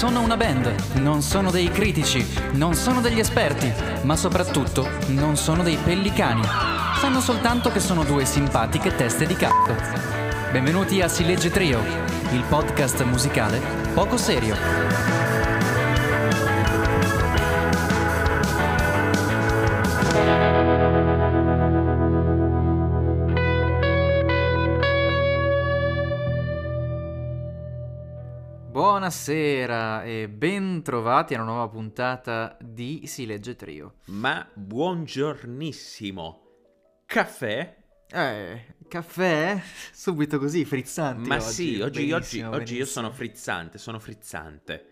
sono una band, non sono dei critici, non sono degli esperti, ma soprattutto non sono dei pellicani. Sanno soltanto che sono due simpatiche teste di cazzo. Benvenuti a Si Legge Trio, il podcast musicale poco serio. Buonasera e ben trovati a una nuova puntata di Si Legge Trio. Ma buongiornissimo. Caffè? Eh, caffè? Subito così, frizzante. Ma oggi. sì, oggi, oggi, Benissimo, oggi io sono frizzante, sono frizzante.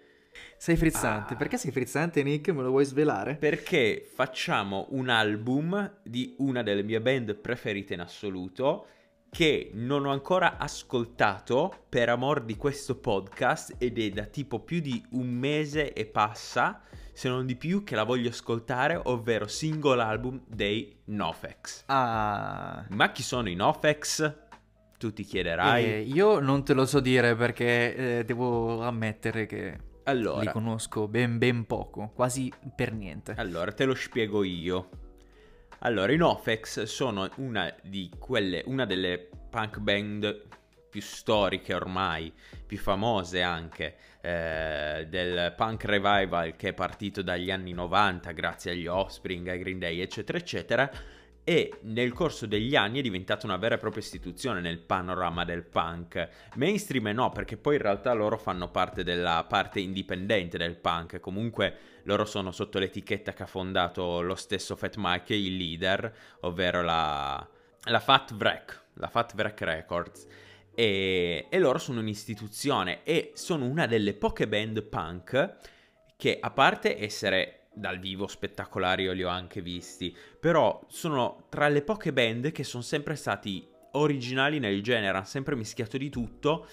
Sei frizzante. Ah. Perché sei frizzante, Nick? Me lo vuoi svelare? Perché facciamo un album di una delle mie band preferite in assoluto che non ho ancora ascoltato per amor di questo podcast ed è da tipo più di un mese e passa, se non di più, che la voglio ascoltare, ovvero single album dei Nofex. Ah... Ma chi sono i Nofex? Tu ti chiederai. eh, io non te lo so dire perché eh, devo ammettere che li Allora, conosco ben ben poco, quasi per niente. allora, te lo spiego io. Allora, i Nofex sono una di quelle, una delle punk band più storiche ormai, più famose anche, eh, del punk revival che è partito dagli anni 90 grazie agli Offspring, ai Green Day, eccetera, eccetera. E nel corso degli anni è diventata una vera e propria istituzione nel panorama del punk. Mainstream no, perché poi in realtà loro fanno parte della parte indipendente del punk. Comunque loro sono sotto l'etichetta che ha fondato lo stesso Fat Mike, il leader, ovvero la, la Fat Wreck, la Fat Wreck Records. E, e loro sono un'istituzione e sono una delle poche band punk che a parte essere dal vivo spettacolari, io li ho anche visti, però sono tra le poche band che sono sempre stati originali nel genere, hanno sempre mischiato di tutto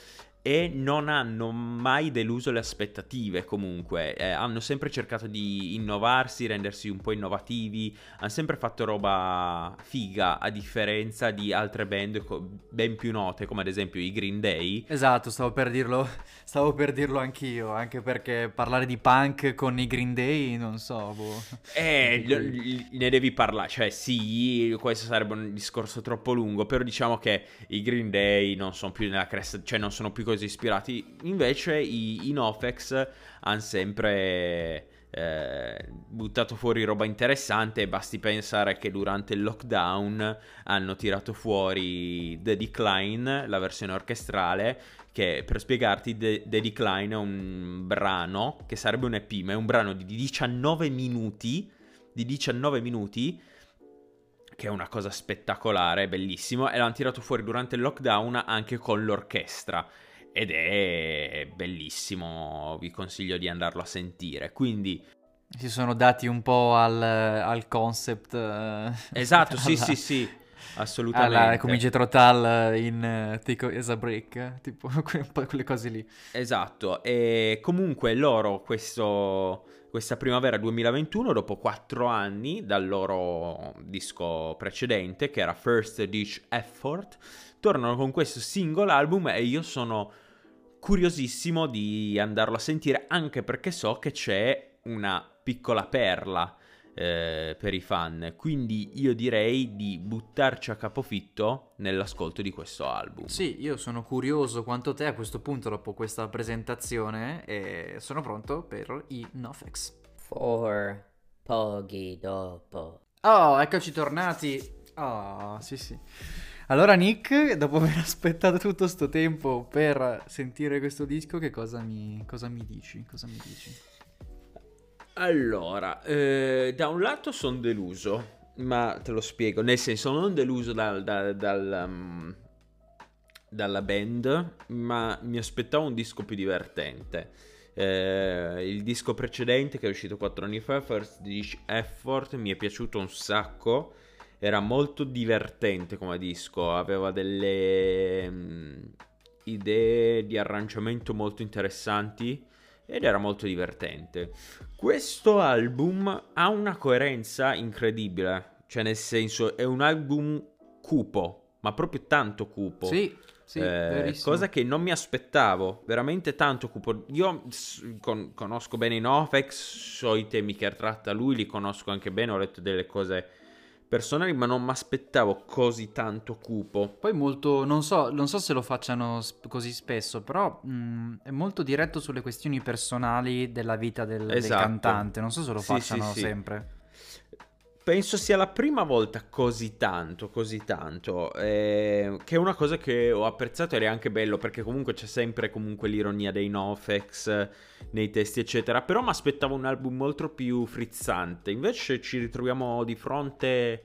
e non hanno mai deluso le aspettative comunque, eh, hanno sempre cercato di innovarsi, rendersi un po' innovativi, hanno sempre fatto roba figa a differenza di altre band co- ben più note come ad esempio i Green Day. Esatto, stavo per dirlo, stavo per dirlo anch'io, anche perché parlare di punk con i Green Day, non so, boh. Eh, l- ne devi parlare, cioè sì, questo sarebbe un discorso troppo lungo, però diciamo che i Green Day non sono più nella cresta, cioè non sono più così ispirati, invece i, Nofex hanno sempre eh, buttato fuori roba interessante. Basti pensare che durante il lockdown hanno tirato fuori The Decline, la versione orchestrale, che per spiegarti The, The Decline è un brano che sarebbe un EP, ma è un brano di 19 minuti, di 19 minuti, che è una cosa spettacolare, bellissimo, e l'hanno tirato fuori durante il lockdown anche con l'orchestra. Ed è bellissimo, vi consiglio di andarlo a sentire. Quindi, Si sono dati un po' al, al concept. eh, esatto, sì, alla- sì, sì, assolutamente. Alla, come Jethro Tull in eh, Take as a Break, eh, tipo que- quelle cose lì. Esatto, e comunque loro questo, questa primavera 2021, dopo quattro anni dal loro disco precedente, che era First Ditch Effort, tornano con questo singolo album e io sono curiosissimo di andarlo a sentire, anche perché so che c'è una piccola perla eh, per i fan, quindi io direi di buttarci a capofitto nell'ascolto di questo album. Sì, io sono curioso quanto te a questo punto dopo questa presentazione e sono pronto per i Nofex. For pochi dopo. Oh, eccoci tornati. Oh, sì, sì. Allora, Nick, dopo aver aspettato tutto sto tempo per sentire questo disco, che cosa mi, cosa mi dici? Cosa mi dici? Allora, eh, da un lato sono deluso, ma te lo spiego, nel senso non deluso dal- dal- dal, um, dalla band, ma mi aspettavo un disco più divertente. Eh, il disco precedente che è uscito 4 anni fa, First Dish Effort, mi è piaciuto un sacco, era molto divertente come disco, aveva delle mm, idee di arrangiamento molto interessanti ed era molto divertente. Questo album ha una coerenza incredibile, cioè nel senso è un album cupo, ma proprio tanto cupo. Sì, Sì, Eh, cosa che non mi aspettavo, veramente tanto cupo. Io con- conosco bene i Nofex, so i temi che tratta lui, li conosco anche bene, ho letto delle cose personali, ma non mi aspettavo così tanto cupo. Poi molto, non so, non so se lo facciano sp- così spesso, però mh, è molto diretto sulle questioni personali della vita del, del Esatto. cantante. Non so se lo sì, facciano sì. sempre. Penso sia la prima volta così tanto, così tanto, eh, che è una cosa che ho apprezzato ed è anche bello perché comunque c'è sempre comunque l'ironia dei Nofex nei testi eccetera, però mi aspettavo un album molto più frizzante, invece ci ritroviamo di fronte,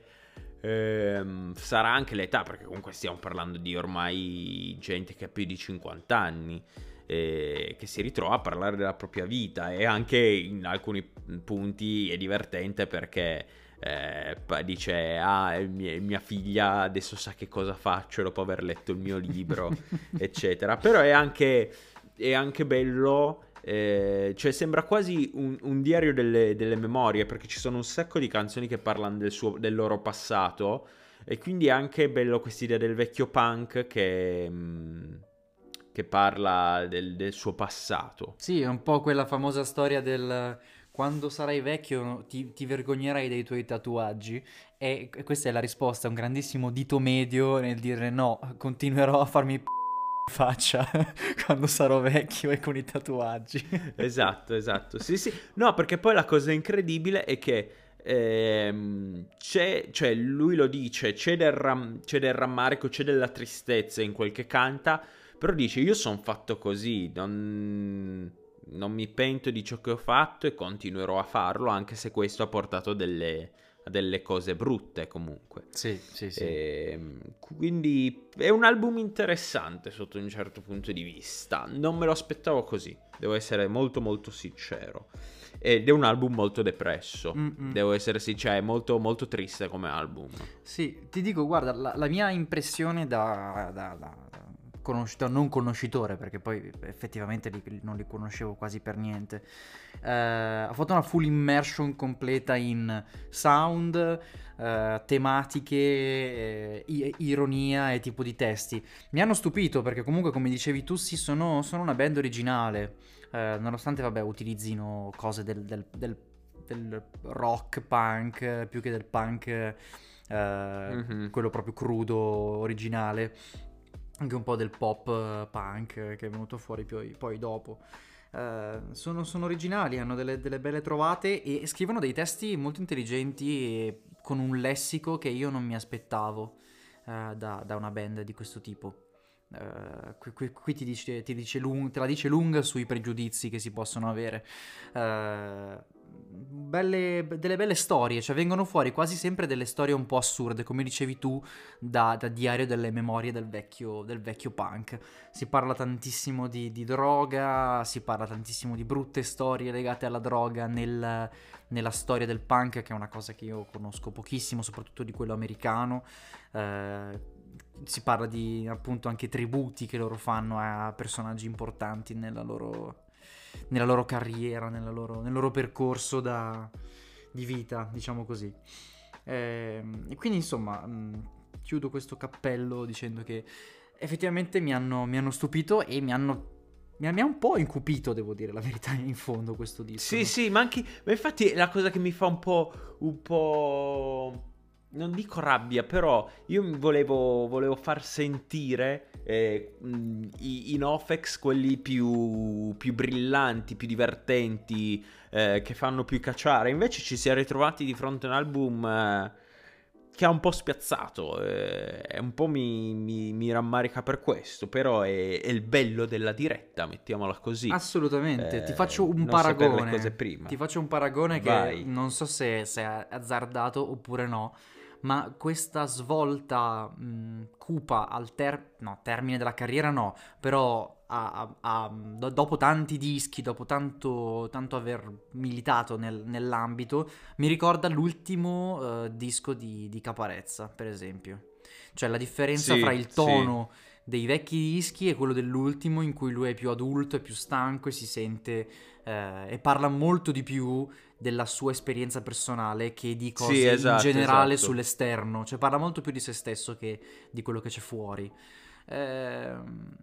ehm, sarà anche l'età perché comunque stiamo parlando di ormai gente che ha più di 50 anni eh, che si ritrova a parlare della propria vita. E anche in alcuni punti è divertente perché eh, dice ah mia, mia figlia adesso sa che cosa faccio dopo aver letto il mio libro eccetera. Però è anche, è anche bello eh, cioè sembra quasi un, un diario delle, delle memorie perché ci sono un sacco di canzoni che parlano del, suo- del loro passato e quindi è anche bello quest'idea del vecchio punk che, mm, che parla del, del suo passato. Sì, è un po' quella famosa storia del quando sarai vecchio ti, ti vergognerai dei tuoi tatuaggi e questa è la risposta, un grandissimo dito medio nel dire no, continuerò a farmi p- faccia quando sarò vecchio e con i tatuaggi. Esatto, esatto. Sì, sì. No, perché poi la cosa incredibile è che ehm, c'è, cioè lui lo dice, c'è del, ram- c'è del rammarico, c'è della tristezza in quel che canta, però dice io sono fatto così, non, non mi pento di ciò che ho fatto e continuerò a farlo, anche se questo ha portato delle, a delle cose brutte comunque. Sì, sì, sì. Ehm, quindi è un album interessante sotto un certo punto di vista. Non me lo aspettavo così, devo essere molto molto sincero. Ed è un album molto depresso. Mm-mm. Devo essere sincero, è molto molto triste come album. Sì, ti dico, guarda, la, la mia impressione da, da, da conosci- da non conoscitore, perché poi effettivamente li- non li conoscevo quasi per niente, eh, ho fatto una full immersion completa in sound, eh, tematiche, eh, i- ironia e tipo di testi. Mi hanno stupito perché comunque, come dicevi tu, sì, sono, sono una band originale, eh, nonostante, vabbè, utilizzino cose del, del- del- del rock punk più che del punk Mhm. quello proprio crudo, originale, anche un po' del pop eh, punk eh, che è venuto fuori poi, poi dopo. Eh, sono, sono originali, hanno delle, delle belle trovate e scrivono dei testi molto intelligenti e con un lessico che io non mi aspettavo eh, da, da una band di questo tipo. Eh, qui qui- ti, dice, ti dice lung- te la dice lunga sui pregiudizi che si possono avere. Eh, belle- delle belle storie, cioè vengono fuori quasi sempre delle storie un po' assurde, come dicevi tu, da, da diario delle memorie del vecchio, del vecchio punk. Si parla tantissimo di, di droga, si parla tantissimo di brutte storie legate alla droga nel- nella storia del punk, che è una cosa che io conosco pochissimo, soprattutto di quello americano. Eh, si parla di appunto anche tributi che loro fanno a personaggi importanti nella loro, nella loro carriera, nella loro- nel loro percorso da- di vita, diciamo così. Ehm, e quindi insomma mh, chiudo questo cappello dicendo che effettivamente mi hanno, mi hanno stupito e mi hanno... Mi ha, mi ha un po' incupito, devo dire la verità, in fondo questo disco. Sì, sì, ma anche. Ma infatti è la cosa che mi fa un po'. Un po'. Non dico rabbia, però io volevo, volevo far sentire eh, i, i Nofex, quelli più, più brillanti, più divertenti, eh, che fanno più cacciare. Invece ci si è ritrovati di fronte a un album eh, che ha un po' spiazzato. eh, un po' mi, mi- mi rammarica per questo, però è, è il bello della diretta, mettiamola così. Assolutamente, Eh, ti faccio un paragone. Ti faccio un paragone che Vai. non so se, se è azzardato oppure no, ma questa svolta mh, cupa al ter- no, termine della carriera no, però a- a- a- do- dopo tanti dischi, dopo tanto, tanto aver militato nel- nell'ambito, mi ricorda l'ultimo eh, disco di, di Caparezza, per esempio. Cioè la differenza Sì, fra il sì. tono dei vecchi dischi e quello dell'ultimo in cui lui è più adulto, è più stanco e si sente eh, e parla molto di più della sua esperienza personale che di cose Sì, esatto, in generale esatto. sull'esterno, cioè parla molto più di se stesso che di quello che c'è fuori. ehm,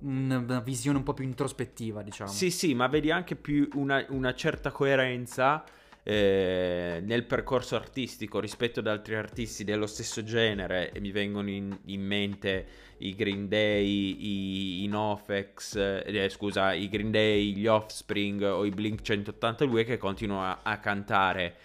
una visione un po' più introspettiva, diciamo. Sì, sì, ma vedi anche più una, una certa coerenza eh, nel percorso artistico rispetto ad altri artisti dello stesso genere. Mi vengono in, in mente i Green Day, i, i Nofex, eh, scusa, i Green Day, gli Offspring o i Blink 182 che continuano a, a cantare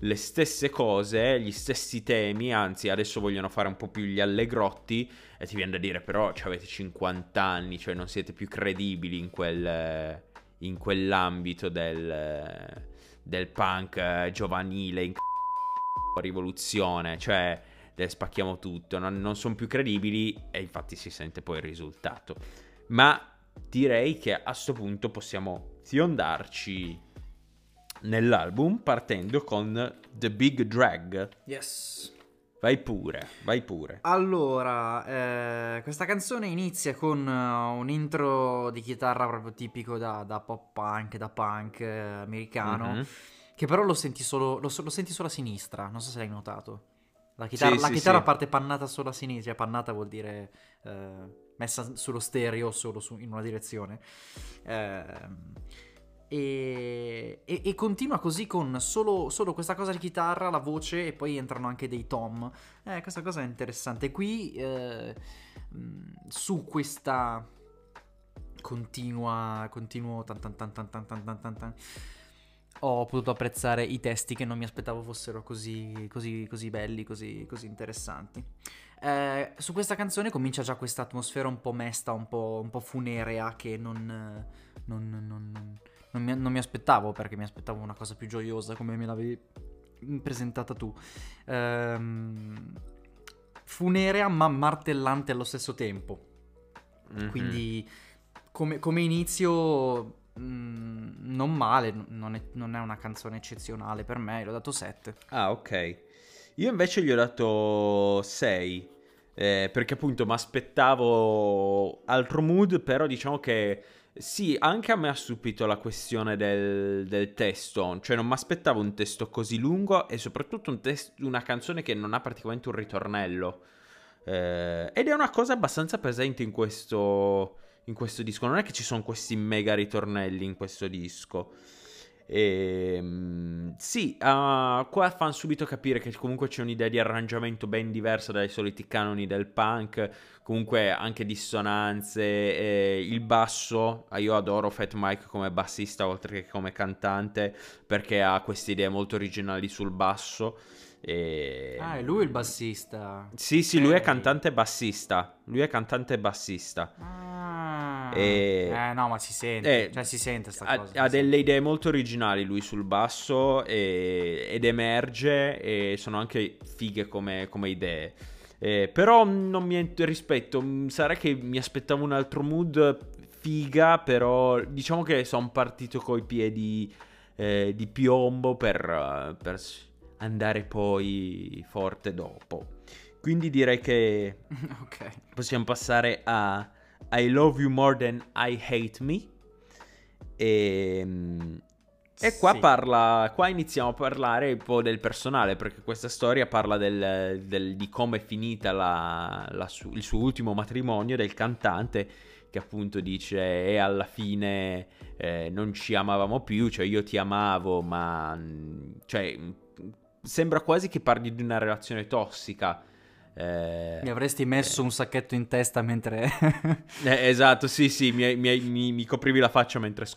le stesse cose, gli stessi temi, anzi adesso vogliono fare un po' più gli allegrotti e ti viene da dire però cioè, avete 50 anni, cioè non siete più credibili in, quel, in quell'ambito del, del punk eh, giovanile, in rivoluzione, cioè spacchiamo tutto, non, non sono più credibili e infatti si sente poi il risultato. Ma direi che a questo punto possiamo fiondarci nell'album partendo con The Big Drag. Yes. Vai pure, vai pure. Allora, eh, questa canzone inizia con uh, un intro di chitarra proprio tipico da, da pop punk, da punk eh, americano, mm-hmm. che però lo senti, solo, lo, lo senti solo a sinistra, non so se l'hai notato. La chitarra, sì, la sì, chitarra sì. parte pannata solo a sinistra, pannata vuol dire eh, messa sullo stereo solo su, in una direzione. Eh, e, e, e, continua così con solo, solo, questa cosa di chitarra, la voce e poi entrano anche dei tom. Eh, questa cosa è interessante. Qui eh, su questa continua, continuo tan tan tan tan tan tan tan tan ho potuto apprezzare i testi che non mi aspettavo fossero così, così, così belli, così, così interessanti. Eh, su questa canzone comincia già questa atmosfera un po' mesta, un po', un po funerea che non, non, non, non, mi, non mi aspettavo perché mi aspettavo una cosa più gioiosa come me l'avevi presentata tu. Ehm, funerea ma martellante allo stesso tempo. Mm-hmm. Quindi come, come inizio Mm, non male, non è, non è, una canzone eccezionale per me, l'ho dato 7. Ah, ok. Io invece gli ho dato 6. Eh, perché appunto mi aspettavo altro mood, però diciamo che sì, anche a me ha stupito la questione del, del testo, cioè non mi aspettavo un testo così lungo e soprattutto un test, una canzone che non ha praticamente un ritornello. Eh, ed è una cosa abbastanza presente in questo, in questo disco. Non è che ci sono questi mega ritornelli in questo disco. E, ehm, sì, uh, qua fanno subito capire che comunque c'è un'idea di arrangiamento ben diversa dai soliti canoni del punk, comunque anche dissonanze, eh, il basso, ah, io adoro Fat Mike come bassista oltre che come cantante perché ha queste idee molto originali sul basso. E... Ah, è lui il bassista. Sì, sì, lui è cantante bassista. Lui è cantante bassista. Ah. E... Eh no, ma si sente, eh, cioè si sente sta ha, cosa. Ha delle idee molto originali lui sul basso e, ed emerge e sono anche fighe come, come idee. Eh, però non mi rispetto, sarà che mi aspettavo un altro mood figa, però diciamo che sono partito coi piedi eh, di piombo per, per andare poi forte dopo. Quindi direi che okay. possiamo passare a I Love You More Than I Hate Me. E, ehm, e qua sì. parla, qua iniziamo a parlare un po' del personale, perché questa storia parla del, del, di come è finita la, la su, il suo ultimo matrimonio del cantante, che appunto dice e alla fine eh, non ci amavamo più, cioè io ti amavo, ma cioè, sembra quasi che parli di una relazione tossica. Eh, mi avresti messo eh, un sacchetto in testa mentre... eh, esatto, sì, sì, mi, mi, mi, mi, coprivi la faccia mentre sc...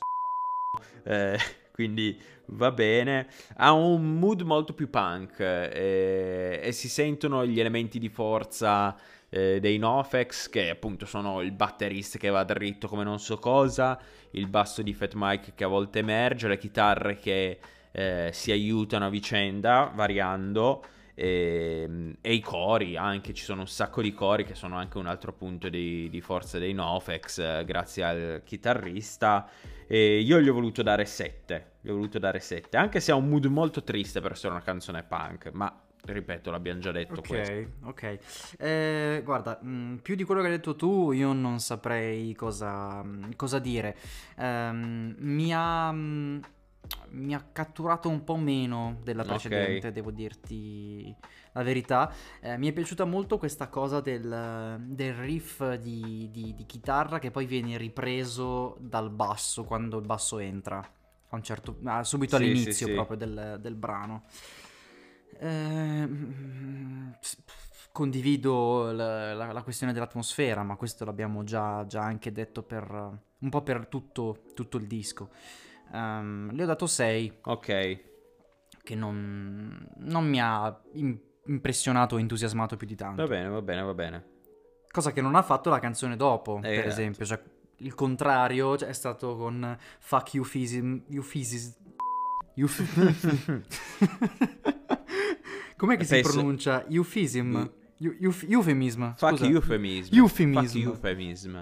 Eh, quindi va bene. Ha un mood molto più punk eh, e si sentono gli elementi di forza eh, dei Nofex, che appunto sono il batterista che va dritto come non so cosa, il basso di Fat Mike che a volte emerge, le chitarre che si aiutano a vicenda, variando. E, ehm, e, i cori anche, ci sono un sacco di cori che sono anche un altro punto di, di forza dei Nofex eh, grazie al chitarrista e io gli ho voluto dare 7 gli ho voluto dare 7 anche se ha un mood molto triste per essere una canzone punk ma ripeto l'abbiamo già detto ok questo. ok eh, guarda mh, mm, più di quello che hai detto tu io non saprei cosa, cosa dire um, mi ha mh, mi ha catturato un po' meno della precedente, Ok. devo dirti la verità. Eh, mi è piaciuta molto questa cosa del, del riff di, di- di chitarra che poi viene ripreso dal basso quando il basso entra. A un certo, ah, subito Sì, all'inizio sì, sì. proprio del, del brano. S- condivido la, la- la questione dell'atmosfera, ma questo l'abbiamo già, già anche detto per un po' per tutto, tutto il disco. Ehm, le ho dato 6, Ok. che non, non mi ha im- impressionato o entusiasmato più di tanto. Va bene, va bene, va bene. Cosa che non ha fatto la canzone dopo, per Esatto. esempio. Cioè, il contrario cioè, è stato con Fuck Euphemism. Euphemism. Euph- Com'è che si Penso- pronuncia? Euphemism? Eu- euf- euphemism. Fuck euphemism. Euphemism. Fuck euphemism.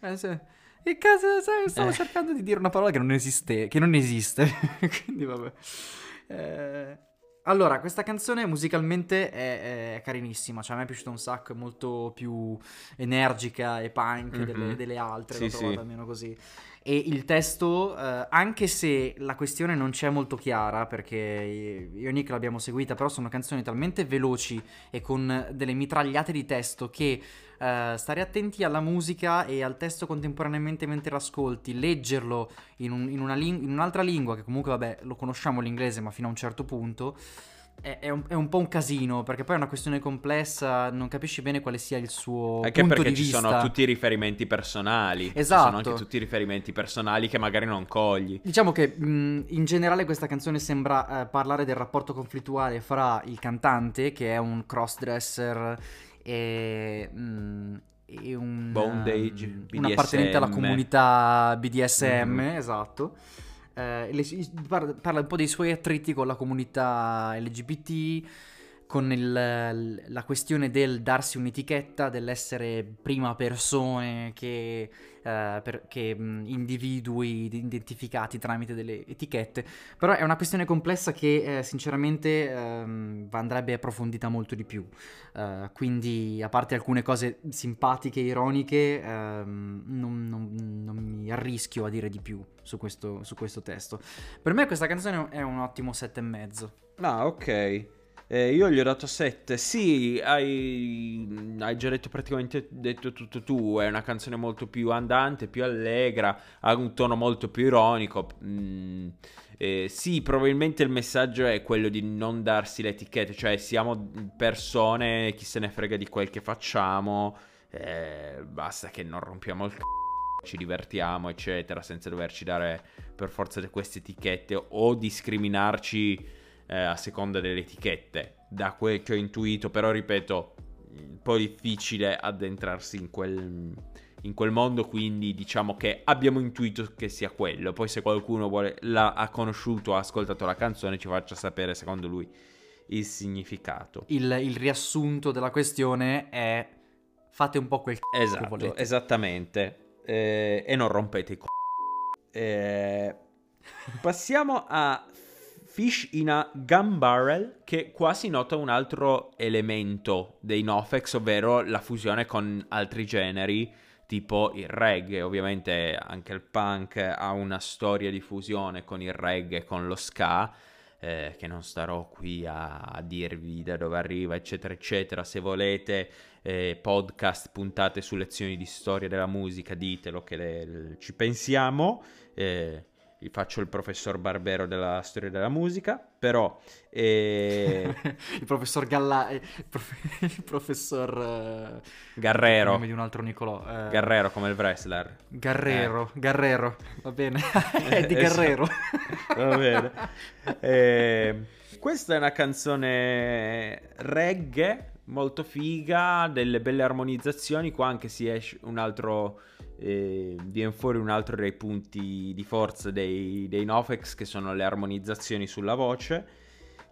Eh, sì. Che caso, sai, stavo Eh. cercando di dire una parola che non esiste, che non esiste. Quindi vabbè. Eh, allora, questa canzone musicalmente è, è carinissima, cioè a me è piaciuta un sacco, è molto più energica e punk delle, Mhm. delle altre, Sì, l'ho trovata sì. almeno così. E il testo, eh, anche se la questione non c'è molto chiara, perché io e Nick l'abbiamo seguita, però sono canzoni talmente veloci e con delle mitragliate di testo che eh, stare attenti alla musica e al testo contemporaneamente mentre l'ascolti, leggerlo in, un- in una ling- in un'altra lingua, che comunque vabbè lo conosciamo l'inglese ma fino a un certo punto, è, un, è un po' un casino, perché poi è una questione complessa, non capisci bene quale sia il suo Anche punto perché di ci vista. sono tutti i riferimenti personali. Ci Esatto. sono anche tutti i riferimenti personali che magari non cogli. Diciamo che mh, in generale questa canzone sembra eh, parlare del rapporto conflittuale fra il cantante, che è un crossdresser, e, mh, e un, Bondage, ehm, un appartenente alla BDSM. comunità BDSM, Mhm. esatto. Eh, le- parla un po' dei suoi attriti con la comunità LGBT, con il- la questione del darsi un'etichetta, dell'essere prima persone che, eh, per- che, mh, individui identificati tramite delle etichette. Però è una questione complessa che eh, sinceramente va- andrebbe approfondita molto di più. Eh, quindi, a parte alcune cose simpatiche e ironiche, ehm, non, non- non mi arrischio a dire di più su questo, su questo testo. Per me questa canzone è un ottimo sette e mezzo. Ah, ok. Eh, io gli ho dato 7. Sì, hai, hai già detto praticamente detto tutto tu. È una canzone molto più andante, più allegra, ha un tono molto più ironico. Mm, eh, sì, probabilmente il messaggio è quello di non darsi le etichette, cioè siamo persone, chi se ne frega di quel che facciamo, eh, basta che non rompiamo il c***o, ci divertiamo, eccetera, senza doverci dare per forza queste etichette o discriminarci eh, a seconda delle etichette. Da quel che ho intuito, però ripeto, un po' difficile addentrarsi in quel, in quel mondo, quindi diciamo che abbiamo intuito che sia quello. Poi se qualcuno vuole, l'ha, ha conosciuto, ha ascoltato la canzone, ci faccia sapere secondo lui il significato. Il, il riassunto della questione è fate un po' quel c***o che Esatto, volete. esattamente. Eh, e non rompete i c***o. Eh, passiamo a Fish in a Gun Barrel, che qua si nota un altro elemento dei Nofex, ovvero la fusione con altri generi, tipo il reggae. Ovviamente anche il punk ha una storia di fusione con il reggae con lo ska. eh, che non starò qui a, a dirvi da dove arriva, eccetera, eccetera. Se volete eh, podcast, puntate su lezioni di storia della musica, ditelo che le- ci pensiamo. Eh, faccio il professor Barbero della storia della musica, però eh, il professor Galla... eh, Il, prof- il professor... eh, il Garrero, nome di un altro Nicolò. eh, Garrero come il wrestler. Garrero, Garrero, va bene. è di. Garrero. Va bene. Eh, questa è una canzone reggae molto figa, delle belle armonizzazioni. Qua anche si esce un altro. Eh, viene fuori un altro dei punti di forza dei, dei Nofex che sono le armonizzazioni sulla voce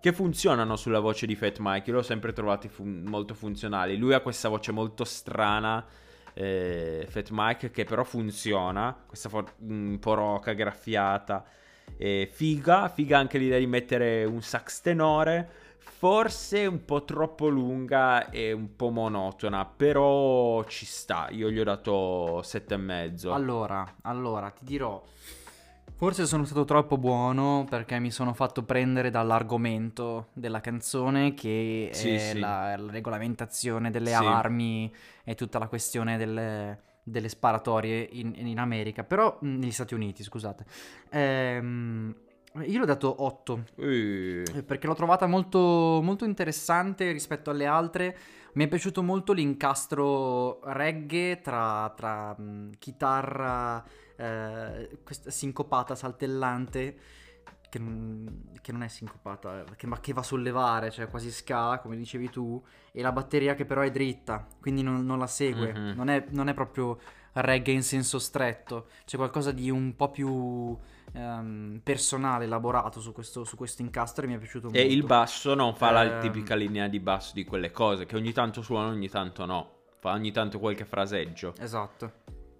che funzionano sulla voce di Fat Mike. Io l'ho sempre trovati fun- molto funzionali. Lui ha questa voce molto strana, eh, Fat Mike, che però funziona. Questa fo- un po' roca, graffiata. Eh, figa, figa anche l'idea di mettere un sax tenore. Forse un po' troppo lunga e un po' monotona, però ci sta. Io gli ho dato sette e mezzo. Allora, allora, ti dirò Forse sono stato troppo buono perché mi sono fatto prendere dall'argomento della canzone che Sì, è sì. la, la regolamentazione delle Sì. armi e tutta la questione delle, delle sparatorie in, in America, però mh, negli Stati Uniti, scusate. Ehm, io l'ho dato 8 Eh, eh, perché l'ho trovata molto, molto interessante rispetto alle altre. Mi è piaciuto molto l'incastro reggae tra, tra, mh, chitarra eh, questa sincopata, saltellante, che, non- che non è sincopata, eh, che- ma che va a sollevare, cioè quasi ska, come dicevi tu, e la batteria che però è dritta, quindi non, non la segue. Mhm. Non, è, non è proprio reggae in senso stretto, c'è qualcosa di un po' più ehm, personale, elaborato su questo, su questo incastro e mi è piaciuto molto. E il basso non fa la Ehm. tipica linea di basso di quelle cose, che ogni tanto suona, ogni tanto no. Fa ogni tanto qualche fraseggio, Esatto.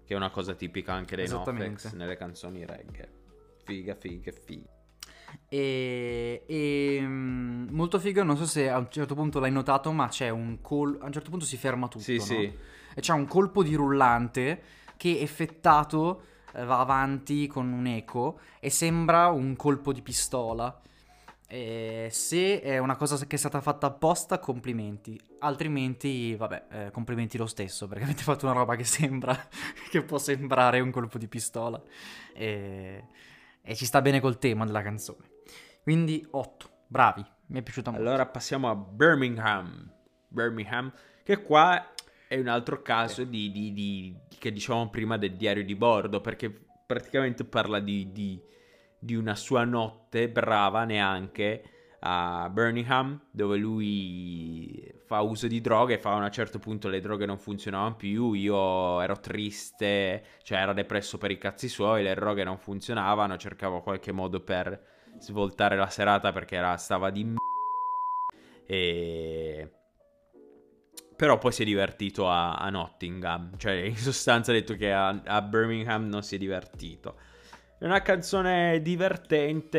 che è una cosa tipica anche dei. Nofex nelle canzoni reggae. Figa, figa, figa. E, e, mm, molto figo, non so se a un certo punto l'hai notato, ma c'è un colpo. A un certo punto si ferma tutto. Sì, no? sì. E c'è un colpo di rullante che effettato eh, va avanti con un eco e sembra un colpo di pistola. E se è una cosa che è stata fatta apposta, complimenti. Altrimenti, vabbè, eh, complimenti lo stesso, perché avete fatto una roba che sembra, che può sembrare un colpo di pistola. E, e ci sta bene col tema della canzone. Quindi 8, bravi, mi è piaciuta molto. Allora passiamo a Birmingham. Birmingham, che qua è un altro caso di, di- di- che dicevamo prima del diario di bordo, perché praticamente parla di, di- di una sua notte brava neanche a Birmingham, dove lui fa uso di droghe, fa a un certo punto le droghe non funzionavano più, io ero triste, cioè ero depresso per i cazzi suoi, le droghe non funzionavano, cercavo qualche modo per svoltare la serata perché era, stava di m***a e... Però poi si è divertito a, a Nottingham, cioè in sostanza ha detto che a, a Birmingham non si è divertito. È una canzone divertente,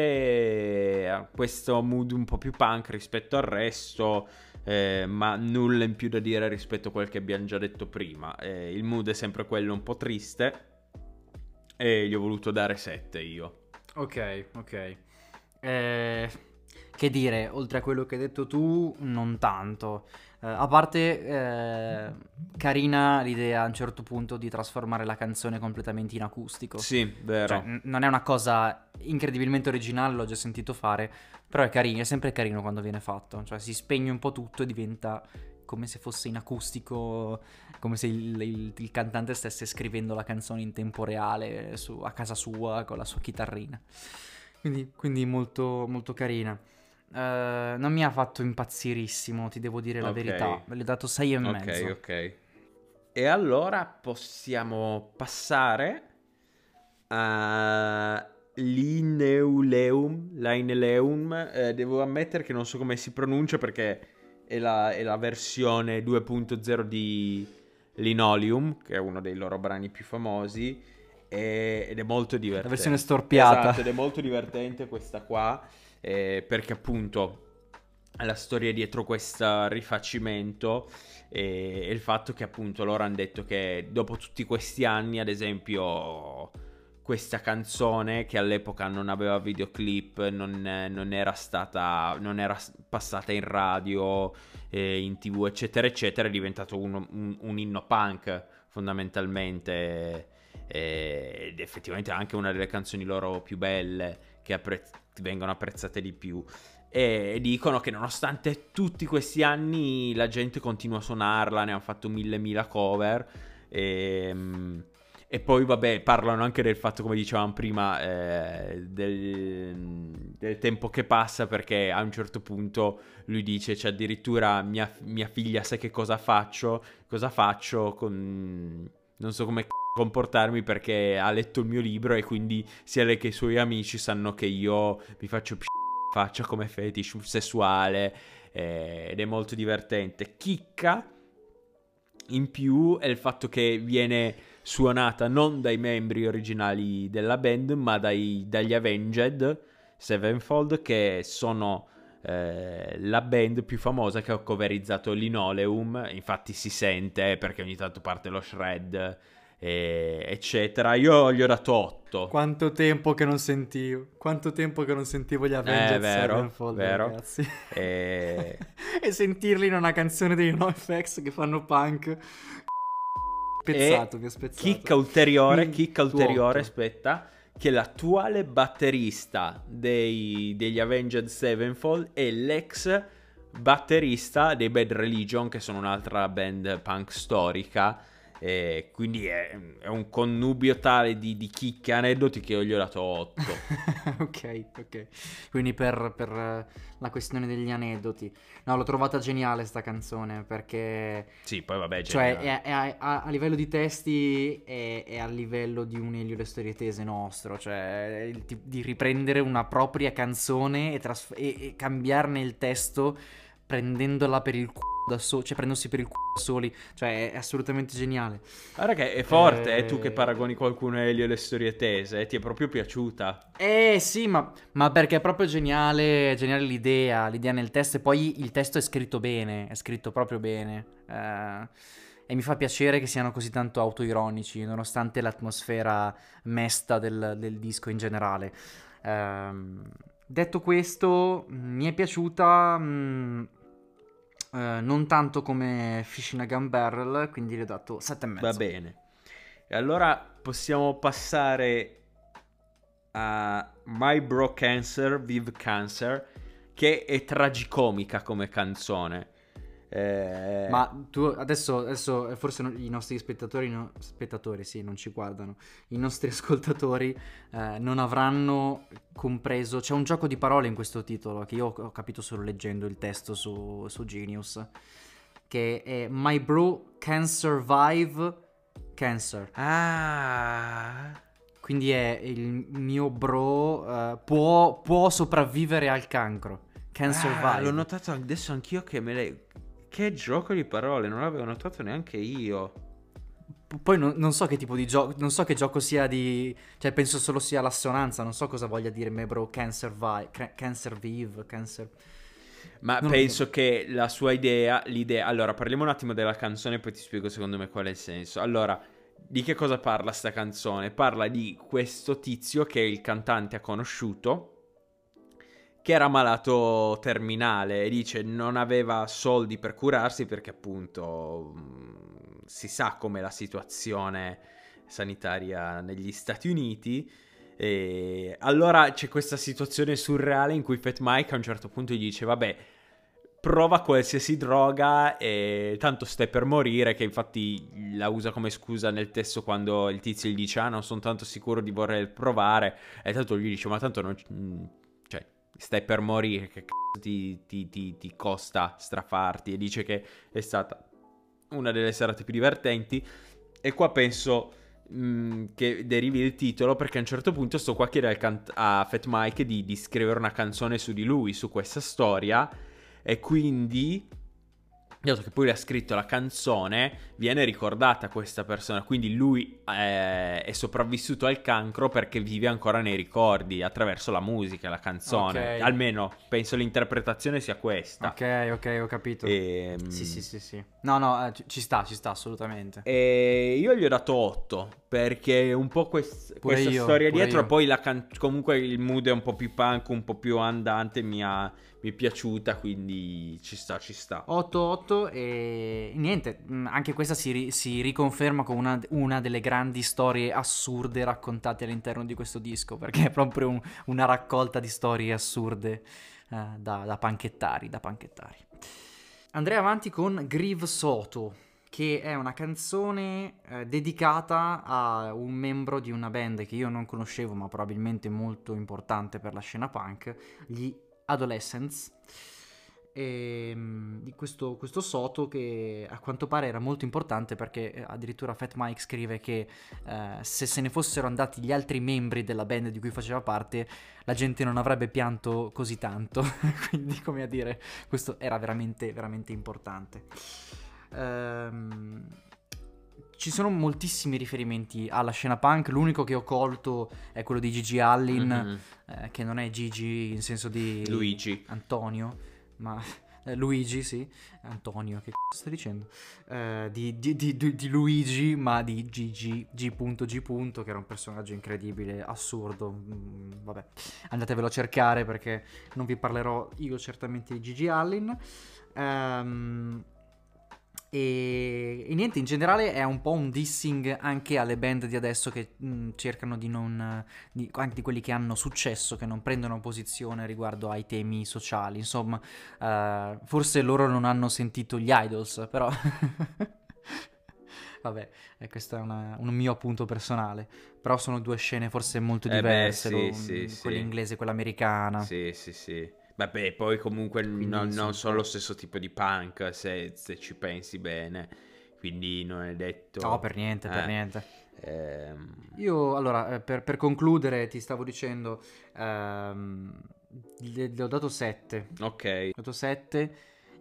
ha questo mood un po' più punk rispetto al resto, eh, ma nulla in più da dire rispetto a quel che abbiamo già detto prima. Eh, il mood è sempre quello un po' triste e gli ho voluto dare 7 io. Ok, ok. Eh, che dire, oltre a quello che hai detto tu, non tanto. Eh, a parte, eh, carina l'idea a un certo punto di trasformare la canzone completamente in acustico. Sì, vero. Cioè, n- non è una cosa incredibilmente originale, l'ho già sentito fare, però è carino, è sempre carino quando viene fatto. Cioè, si spegne un po' tutto e diventa come se fosse in acustico, come se il, il- il cantante stesse scrivendo la canzone in tempo reale su- a casa sua con la sua chitarrina. Quindi, quindi molto, molto carina. Eh, non mi ha fatto impazzirissimo, ti devo dire la Ok. verità. Le ho dato 6 e mezzo. Ok, ok. E allora possiamo passare a Lineuleum. Lineuleum. Eh, devo ammettere che non so come si pronuncia perché è la, è la versione 2.0 di Linoleum, che è uno dei loro brani più famosi. e- ed è molto divertente. La versione storpiata. Esatto, ed è molto divertente questa qua. Eh, perché appunto la storia dietro questo rifacimento e, e il fatto che appunto loro hanno detto che dopo tutti questi anni, ad esempio, questa canzone che all'epoca non aveva videoclip, non, non era stata, non era passata in radio, eh, in tv, eccetera, eccetera, è diventato uno- un, un inno punk fondamentalmente. eh, Ed effettivamente anche una delle canzoni loro più belle che apprezz- vengono apprezzate di più. E dicono che nonostante tutti questi anni la gente continua a suonarla, ne hanno fatto mille mila cover. E, e poi vabbè parlano anche del fatto come dicevamo prima eh, del, del tempo che passa perché a un certo punto lui dice c'è addirittura mia, mia figlia sa che cosa faccio, cosa faccio con... non so come comportarmi perché ha letto il mio libro e quindi sia lei che i suoi amici sanno che io mi faccio p- faccia come fetish sessuale eh, ed è molto divertente. Chicca in più è il fatto che viene suonata non dai membri originali della band ma dai- dagli Avenged Sevenfold che sono eh, la band più famosa che ha coverizzato Linoleum infatti si sente perché ogni tanto parte lo shred eccetera. Io gli ho dato 8. Quanto tempo che non sentivo, quanto tempo che non sentivo gli Avengers Eh, vero, Sevenfold, vero. ragazzi. E- e sentirli in una canzone dei NoFX che fanno punk. Spezzato, mi ha spezzato. Chicca ulteriore, chicca ulteriore, aspetta, che l'attuale batterista dei- degli Avenged Sevenfold è l'ex batterista dei Bad Religion, che sono un'altra band punk storica. E quindi è, è un connubio tale di, di chicche aneddoti che io gli ho dato 8. ok, ok. Quindi per, per, eh, la questione degli aneddoti. No, l'ho trovata geniale sta canzone perché... sì, poi vabbè, Cioè, geniale. è- è a, a- a livello di testi è, è a livello di un Elio Le Storie Tese nostro, cioè tip- di riprendere una propria canzone e, trasf- e- e cambiarne il testo prendendola per il culo da soli, cioè prendendosi per il culo da soli, cioè è assolutamente geniale. Guarda che è forte, eh, tu che paragoni qualcuno a Elio e le storie tese, eh, ti è proprio piaciuta. Eh sì, ma, ma perché è proprio geniale, geniale l'idea, l'idea nel testo e poi il testo è scritto bene, è scritto proprio bene. eh, e mi fa piacere che siano così tanto autoironici, nonostante l'atmosfera mesta del, del disco in generale. Ehm, detto questo, mh, mi è piaciuta mh, eh, non tanto come Fish in a Gun Barrel, quindi le ho dato 7,5. Va bene. E allora possiamo passare a My Bro Cancer, Vive Cancer, che è tragicomica come canzone. Eh, Ma tu adesso, adesso eh, forse non- i nostri spettatori, no- spettatori sì, non ci guardano, i nostri ascoltatori eh, non avranno compreso, c'è un gioco di parole in questo titolo che io ho, capito solo leggendo il testo su, su Genius, che è My bro can survive cancer, Ah, quindi è il mio bro eh, può, può sopravvivere al cancro, can Ah, survive. l'ho notato adesso anch'io che me le... Che gioco di parole, non l'avevo notato neanche io. P- Poi non, non so che tipo di gioco, non so che gioco sia di... Cioè penso solo sia l'assonanza, non so cosa voglia dire me bro, can survive, ca- can survive, cancer... Ma Non penso che la sua idea, l'idea... Allora, parliamo un attimo della canzone e poi ti spiego secondo me qual è il senso. Allora, di che cosa parla sta canzone? Parla di questo tizio che il cantante ha conosciuto, che era malato terminale e dice non aveva soldi per curarsi perché appunto mh, si sa com'è la situazione sanitaria negli Stati Uniti. E allora c'è questa situazione surreale in cui Fat Mike a un certo punto gli dice vabbè prova qualsiasi droga e tanto stai per morire che infatti la usa come scusa nel testo quando il tizio gli dice ah non sono tanto sicuro di voler provare e tanto gli dice ma tanto non mm, stai per morire che cazzo ti, ti- ti- ti costa strafarti. E dice che è stata una delle serate più divertenti. E qua penso mm, che derivi il titolo perché a un certo punto sto qua a chiedere a Fat Mike di, di scrivere una canzone su di lui, su questa storia. E quindi dato che poi ha scritto la canzone viene ricordata questa persona quindi lui eh, è sopravvissuto al cancro perché vive ancora nei ricordi attraverso la musica la canzone Ok. almeno penso l'interpretazione sia questa Ok, ok, ho capito. Ehm, Sì, sì, sì, sì. No, no, eh, ci- sta, ci sta assolutamente. E io gli ho dato 8 perché un po' quest- questa io, storia dietro io. e poi la can- comunque il mood è un po' più punk, un po' più andante, mi, ha- mi è piaciuta, quindi ci sta, ci sta. 8-8 e niente, mh, anche questa si, ri- si riconferma come una, una delle grandi storie assurde raccontate all'interno di questo disco, perché è proprio un- una raccolta di storie assurde eh, da, da panchettari, da panchettari. Andrei avanti con Grieve Soto, che è una canzone eh, dedicata a un membro di una band che io non conoscevo, ma probabilmente molto importante per la scena punk, gli Adolescents. E, mm, di questo, questo Soto che a quanto pare era molto importante perché eh, addirittura Fat Mike scrive che eh, se se ne fossero andati gli altri membri della band di cui faceva parte la gente non avrebbe pianto così tanto quindi come a dire questo era veramente veramente importante Ehm, ci sono moltissimi riferimenti alla scena punk l'unico che ho colto è quello di Gigi Allin Mhm. eh, che non è Gigi in senso di Luigi. Antonio, ma eh, Luigi, sì, Antonio, che c***o sto dicendo? Eh, di, di- di- di- Luigi, ma di GG, G.G. che era un personaggio incredibile, assurdo. mm, vabbè, andatevelo a cercare perché non vi parlerò io certamente di Gigi Allin. Ehm, e, e niente, in generale è un po' un dissing anche alle band di adesso che mh, cercano di non. di- anche di quelli che hanno successo, che non prendono posizione riguardo ai temi sociali. Insomma, eh, forse loro non hanno sentito gli idols, però. Vabbè, eh, questo è una- un mio appunto personale. Però sono due scene forse molto Eh beh, diverse, sì, lo- sì, sì. quella inglese e quella americana. Sì, sì, sì. Vabbè, poi comunque non, non sono lo stesso tipo di punk se, se ci pensi bene. Quindi non è detto... No, per niente, per Eh, niente. ehm, Io, allora, eh, per, per concludere, ti stavo dicendo, ehm, le, le ho dato 7. ok. Ho dato 7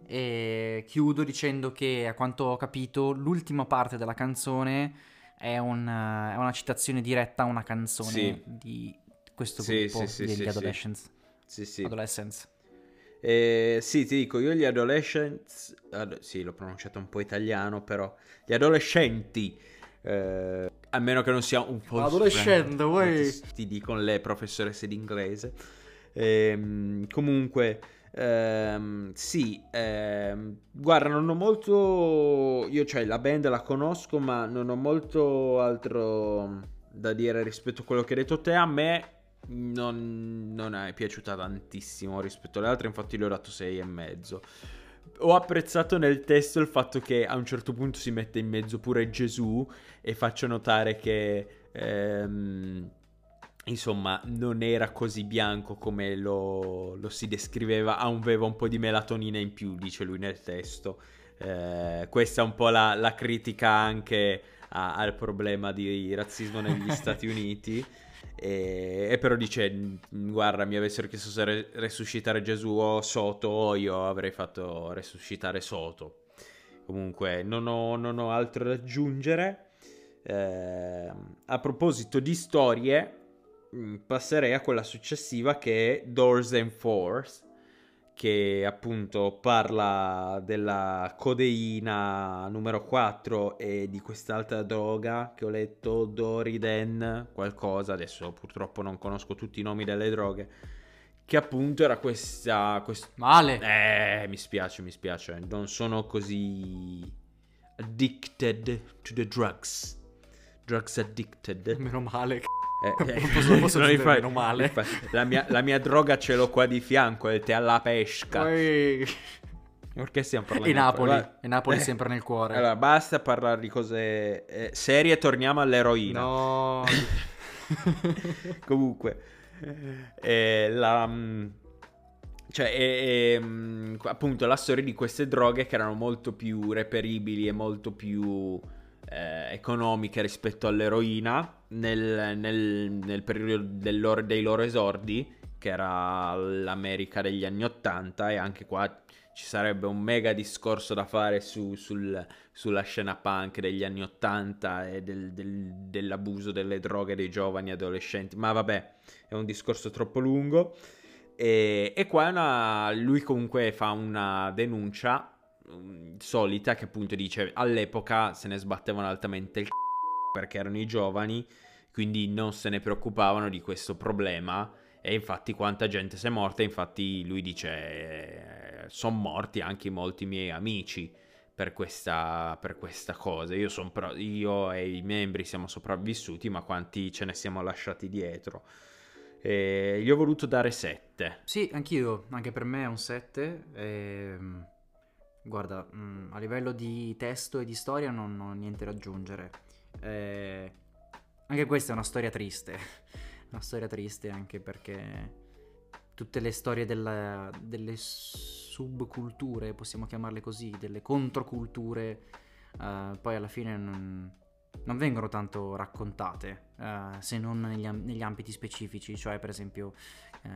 e chiudo dicendo che, a quanto ho capito, l'ultima parte della canzone è, un, eh, è una citazione diretta a una canzone Sì. di questo gruppo sì, sì, degli. Adolescents. Sì, sì. Adolescents. Eh, sì, ti dico, io gli adolescents... ad- sì, l'ho pronunciato un po' italiano, però... Gli adolescenti... eh, a meno che non sia un po'... Adolescente, uè. Ti, ti dicono le professoresse d'inglese. Ehm, comunque... ehm, sì, ehm, guarda, non ho molto... Io, cioè, la band la conosco, ma non ho molto altro da dire rispetto a quello che hai detto te. A me non, non è piaciuta tantissimo rispetto alle altre, infatti le ho dato 6 e mezzo. Ho apprezzato nel testo il fatto che a un certo punto si mette in mezzo pure Gesù e faccio notare che ehm, insomma non era così bianco come lo, lo si descriveva, aveva un po' di melatonina in più, dice lui nel testo. Eh, questa è un po' la, la critica anche a- al problema di razzismo negli Stati Uniti. E, e però dice: "Mm, Guarda, mi avessero chiesto se re- resuscitare Gesù o Soto, io avrei fatto resuscitare Soto. Comunque, non ho, non ho altro da aggiungere. Eh, a proposito di storie, mm, passerei a quella successiva che è Doors and Force che appunto parla della codeina numero 4 e di quest'altra droga che ho letto, Doriden, qualcosa, adesso purtroppo non conosco tutti i nomi delle droghe, che appunto era questa... quest- Male. Eh, mi spiace, mi spiace, non sono così addicted to the drugs. Drugs addicted. Meno male. Eh, eh, Non posso- posso non meno male. fa- La mia, la mia droga ce l'ho qua di fianco, è il tè alla pesca. Poi- Perché stiamo parlando E di- Napoli. E Napoli Eh, sempre nel cuore. Allora, basta parlare di cose eh, serie, torniamo all'eroina. No. Comunque, eh, la, mm, cioè, è- è, mm, appunto, la storia di queste droghe che erano molto più reperibili e molto più eh, economiche rispetto all'eroina nel, nel- nel periodo loro- dei loro esordi, che era l'America degli anni Ottanta, e anche qua ci sarebbe un mega discorso da fare su- sul- sulla scena punk degli anni Ottanta e del- del- dell'abuso delle droghe dei giovani adolescenti, ma vabbè, è un discorso troppo lungo. E, e qua una- lui comunque fa una denuncia solita che appunto dice all'epoca se ne sbattevano altamente il c***o perché erano i giovani, quindi non se ne preoccupavano di questo problema. E infatti quanta gente si è morta, infatti lui dice sono morti anche molti miei amici per questa, per questa cosa. Io, son io e i membri siamo sopravvissuti, ma quanti ce ne siamo lasciati dietro? E gli ho voluto dare 7. Sì, anch'io, anche per me è un 7. ehm, guarda, mm, a livello di testo e di storia non ho niente da aggiungere. Eh, anche questa è una storia triste. una storia triste anche perché tutte le storie della- delle subculture, possiamo chiamarle così, delle controculture, eh, poi alla fine non, non vengono tanto raccontate, eh, se non negli, negli ambiti specifici, cioè per esempio eh,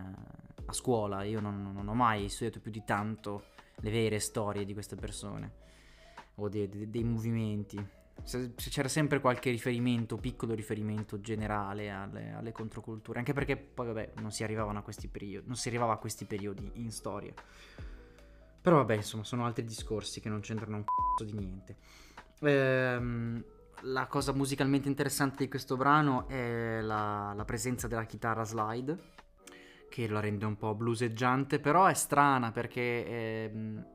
a scuola io non, non ho mai studiato più di tanto le vere storie di queste persone o dei, dei- dei movimenti. Se, c'era sempre qualche riferimento, piccolo riferimento generale alle, alle controculture, anche perché poi vabbè non si arrivavano a questi periodi, non si arrivava a questi periodi in storia. Però vabbè, insomma, sono altri discorsi che non c'entrano un c***o di niente. Ehm, la cosa musicalmente interessante di questo brano è la, la presenza della chitarra slide, che la rende un po' bluseggiante, però è strana perché ehm,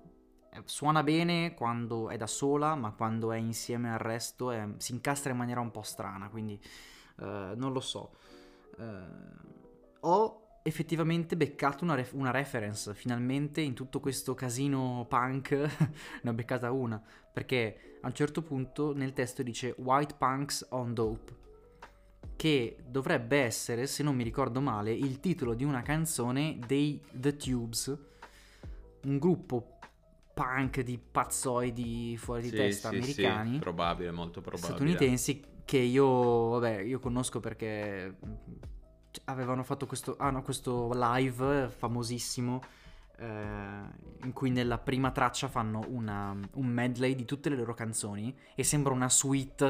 eh, suona bene quando è da sola, ma quando è insieme al resto è- si incastra in maniera un po' strana, quindi eh, non lo so. Eh, ho effettivamente beccato una, ref- una reference, finalmente in tutto questo casino punk ne ho beccata una, perché a un certo punto nel testo dice White Punks on Dope, che dovrebbe essere, se non mi ricordo male, il titolo di una canzone dei The Tubes, un gruppo punk di pazzoidi fuori di Sì, testa sì, americani Sì, probabile, molto probabile. statunitensi che io, vabbè, io conosco perché mm, avevano fatto questo, ah, no, questo live famosissimo eh, in cui nella prima traccia fanno una- un medley di tutte le loro canzoni e sembra una suite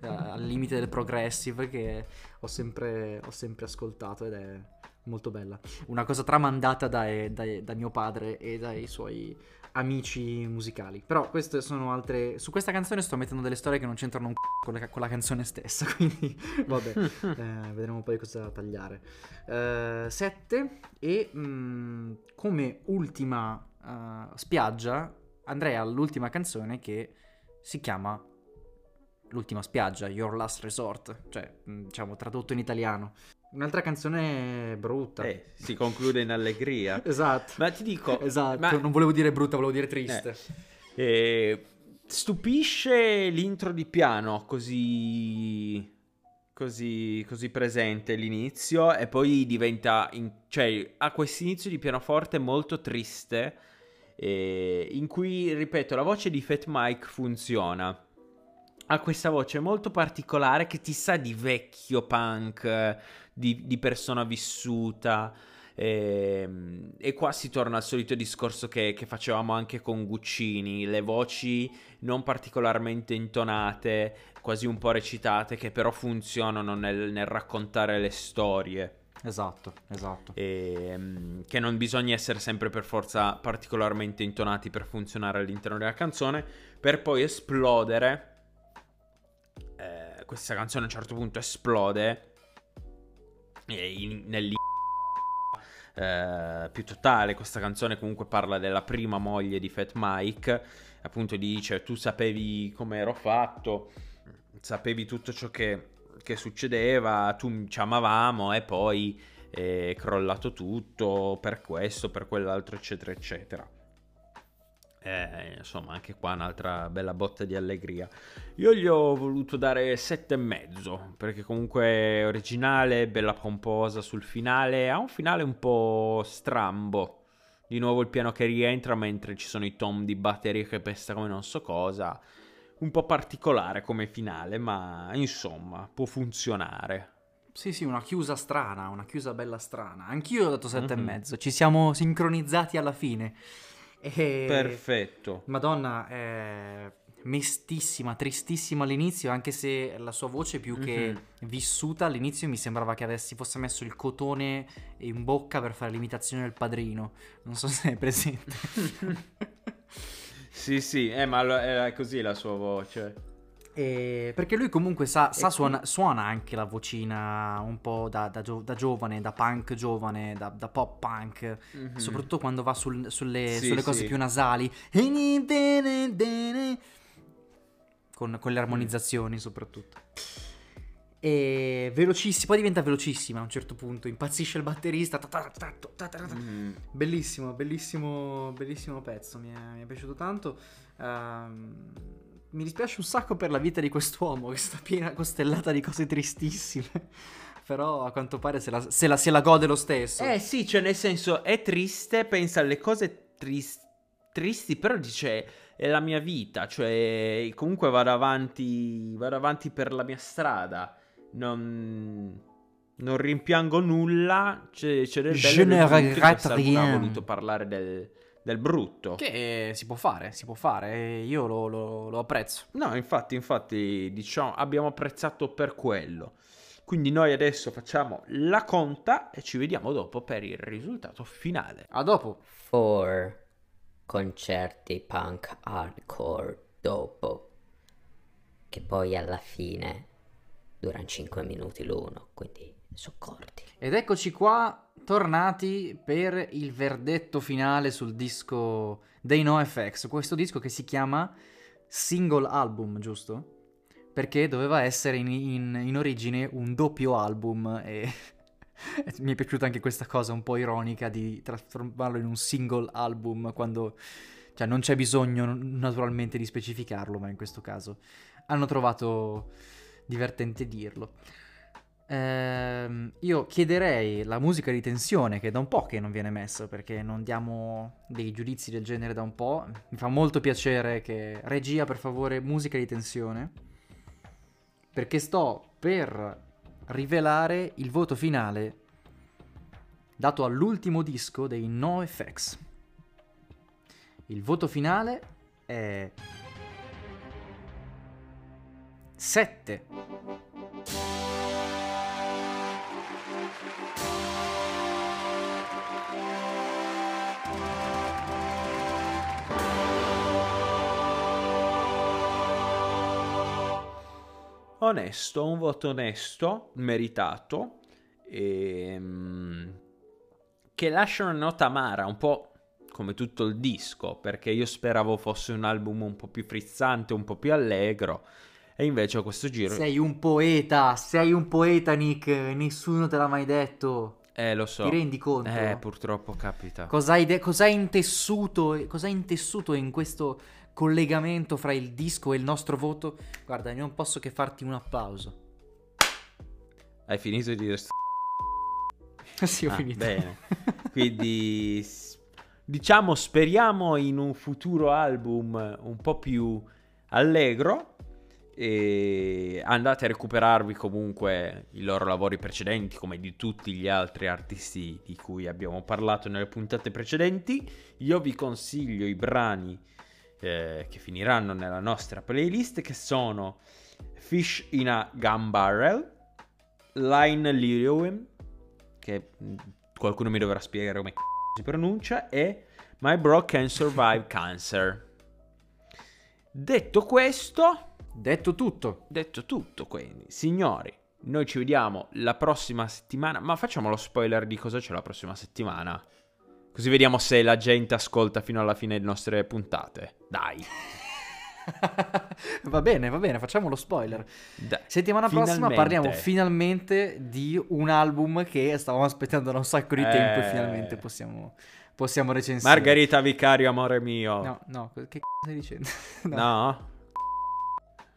eh, al limite del progressive che ho sempre, ho sempre ascoltato ed è molto bella. Una cosa tramandata dai- dai- da mio padre e dai suoi amici musicali. Però queste sono altre. Su questa canzone sto mettendo delle storie che non c'entrano un c***o con, la- con la canzone stessa. Quindi, vabbè, eh, vedremo poi cosa tagliare. 7. e mm, come ultima eh, spiaggia andrei all'ultima canzone che si chiama L'ultima spiaggia, Your Last Resort. Cioè, mm, diciamo, tradotto in italiano. Un'altra canzone brutta. Eh, si conclude in allegria. Esatto. Ma ti dico, Esatto, ma- non volevo dire brutta, volevo dire triste. Eh, stupisce l'intro di piano così, così, così presente l'inizio e poi diventa, in- cioè ha questo inizio di pianoforte molto triste eh, in cui, ripeto, la voce di Fat Mike funziona. Ha questa voce molto particolare che ti sa di vecchio punk, di, di persona vissuta. Ehm, E, qua si torna al solito discorso che, che facevamo anche con Guccini, le voci non particolarmente intonate, quasi un po' recitate, che però funzionano nel, nel raccontare le storie. Esatto, esatto. E, mm, che non bisogna essere sempre per forza particolarmente intonati per funzionare all'interno della canzone, per poi esplodere. Eh, questa canzone a un certo punto esplode nell'in- eh, più totale. Questa canzone comunque parla della prima moglie di Fat Mike. Appunto dice: Tu sapevi come ero fatto, sapevi tutto ciò che, che succedeva, tu ci amavamo e poi è crollato tutto per questo, per quell'altro, eccetera, eccetera. Eh, insomma, anche qua un'altra bella botta di allegria. Io gli ho voluto dare sette e mezzo, perché comunque è originale, bella pomposa sul finale, ha un finale un po' strambo. Di nuovo il piano che rientra mentre ci sono i tom di batteria che pesta come non so cosa. Un po' particolare come finale, ma insomma, può funzionare. Sì, sì, una chiusa strana, una chiusa bella strana. Anch'io ho dato sette Mhm. e mezzo. Ci siamo sincronizzati alla fine. E... Perfetto. Madonna, è mestissima, tristissima all'inizio, anche se la sua voce più che Mhm. vissuta all'inizio mi sembrava che avessi fosse messo il cotone in bocca per fare l'imitazione del padrino. Non so se è presente. Sì, sì, eh, ma è così la sua voce. E- perché lui comunque sa, sa suona, suona anche la vocina un po' da, da gio- da giovane, da punk giovane, da, da pop punk, Mhm. soprattutto quando va sul- sulle, Sì, sulle cose sì. più nasali, con, con le armonizzazioni soprattutto. E velocissima, poi diventa velocissima a un certo punto, impazzisce il batterista. ta ta ta ta ta ta ta. Mhm. Bellissimo, bellissimo, bellissimo pezzo, mi è, mi è piaciuto tanto. Ehm, mi dispiace un sacco per la vita di quest'uomo che sta piena costellata di cose tristissime. Però a quanto pare se la, se la- se la gode lo stesso. Eh sì, cioè nel senso è triste, pensa alle cose tris- tristi, però dice è la mia vita, cioè comunque vado avanti, vado avanti per la mia strada, non, non rimpiango nulla, c'è, c'è del bello Je ne regrette quest'album ha rien. voluto parlare del, del brutto. Che si può fare, si può fare. e Io lo, lo- lo apprezzo. No, infatti, infatti, diciamo, abbiamo apprezzato per quello. Quindi noi adesso facciamo la conta e ci vediamo dopo per il risultato finale. A dopo. four, concerti punk hardcore dopo, che poi alla fine durano 5 minuti l'uno, quindi sono corti. Ed eccoci qua, tornati per il verdetto finale sul disco dei NoFX, questo disco che si chiama Single Album, giusto? Perché doveva essere in, in, in origine un doppio album e mi è piaciuta anche questa cosa un po' ironica di trasformarlo in un single album quando cioè non c'è bisogno naturalmente di specificarlo, ma in questo caso hanno trovato divertente dirlo. Ehm, io chiederei la musica di tensione che da un po' che non viene messa perché non diamo dei giudizi del genere da un po'. Mi fa molto piacere che regia per favore musica di tensione perché sto per rivelare il voto finale dato all'ultimo disco dei NoFX. Il voto finale è 7. Onesto, un voto onesto, meritato, e, ehm, che lascia una nota amara, un po' come tutto il disco, perché io speravo fosse un album un po' più frizzante, un po' più allegro, e invece a questo giro... Sei un poeta, sei un poeta Nick, nessuno te l'ha mai detto. Eh, lo so. Ti rendi conto? Eh, purtroppo capita. Cosa hai, de- cosa hai intessuto, cosa hai intessuto in questo collegamento fra il disco e il nostro voto? Guarda, non posso che farti un applauso. Hai finito di dire... sì, ho Ah, finito. Bene. Quindi diciamo speriamo in un futuro album un po' più allegro e andate a recuperarvi comunque i loro lavori precedenti come di tutti gli altri artisti di cui abbiamo parlato nelle puntate precedenti. Io vi consiglio i brani eh, che finiranno nella nostra playlist che sono Fish in a Gun Barrel, Line Lirium che mh, qualcuno mi dovrà spiegare come c***o si pronuncia, e My Bro Can Survive Cancer. Detto questo, Detto tutto. detto tutto, quindi, signori, noi ci vediamo la prossima settimana, ma facciamo lo spoiler di cosa c'è la prossima settimana. Così vediamo se la gente ascolta fino alla fine le nostre puntate. Dai. va bene, va bene, facciamo lo spoiler. dai. Settimana prossima Finalmente. parliamo finalmente di un album che stavamo aspettando da un sacco di tempo e Eh. finalmente possiamo, possiamo recensire. Margherita Vicario, amore mio. No, no, che c***o stai dicendo? No? No,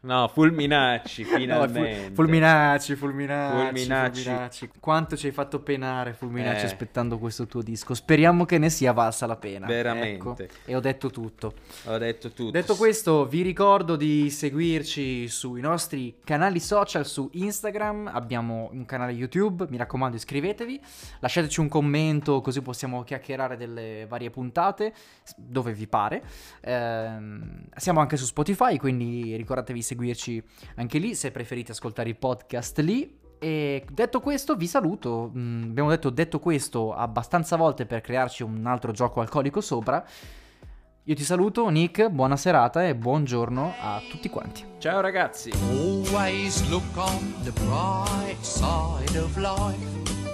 Fulminacci, No, finalmente. Ful- Fulminacci, Fulminacci, Fulminacci. Fulminacci. Quanto ci hai fatto penare, Fulminacci, Eh. aspettando questo tuo disco. Speriamo che ne sia valsa la pena. Veramente. Ecco, e ho detto tutto. Ho detto tutto. Detto questo, vi ricordo di seguirci sui nostri canali social su Instagram, abbiamo un canale YouTube, mi raccomando iscrivetevi, lasciateci un commento così possiamo chiacchierare delle varie puntate dove vi pare. Ehm, siamo anche su Spotify, quindi ricordatevi seguirci anche lì se preferite ascoltare il podcast lì. E detto questo, vi saluto. Mm, abbiamo detto detto questo abbastanza volte per crearci un altro gioco alcolico sopra. Io ti saluto, Nick, buona serata e buongiorno a tutti quanti. Ciao ragazzi. Always look on the bright side of life.